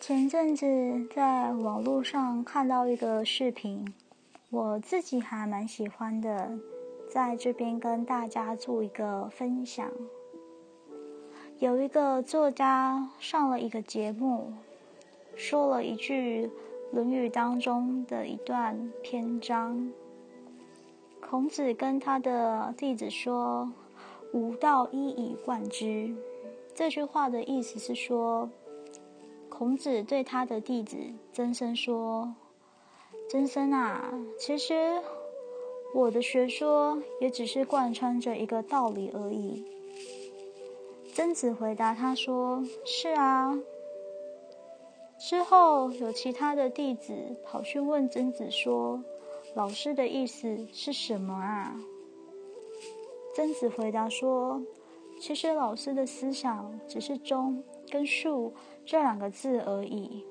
前阵子在网络上看到一个视频，我自己还蛮喜欢的，在这边跟大家做一个分享。有一个作家上了一个节目，说了一句《论语》当中的一段篇章。孔子跟他的弟子说：“吾道一以贯之。”这句话的意思是说。孔子对他的弟子曾参说：“曾参啊，其实我的学说也只是贯穿着一个道理而已。”曾子回答他说：“是啊。”之后有其他的弟子跑去问曾子说：“老师的意思是什么啊？”曾子回答说：“其实老师的思想只是忠跟术。”这两个字而已。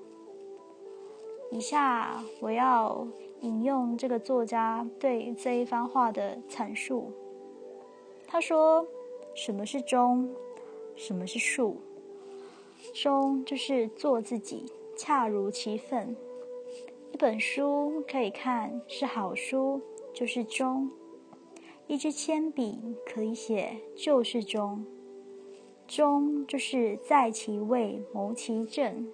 以下我要引用这个作家对这一番话的阐述。他说：“什么是忠？什么是术？忠就是做自己，恰如其分。一本书可以看是好书，就是忠；一支铅笔可以写，就是忠。”忠就是在其位谋其政。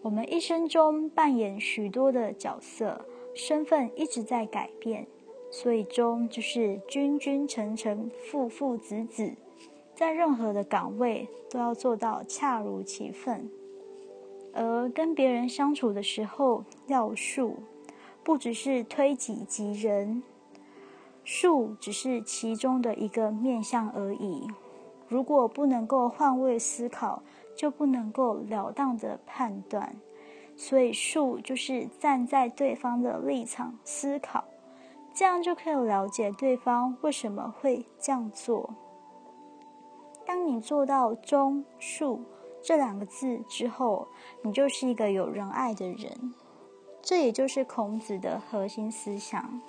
我们一生中扮演许多的角色，身份一直在改变，所以忠就是君君臣臣父父子子，在任何的岗位都要做到恰如其分。而跟别人相处的时候要术，不只是推己及人，术只是其中的一个面相而已。如果不能够换位思考，就不能够了当的判断。所以术就是站在对方的立场思考，这样就可以了解对方为什么会这样做。当你做到忠术这两个字之后，你就是一个有仁爱的人。这也就是孔子的核心思想。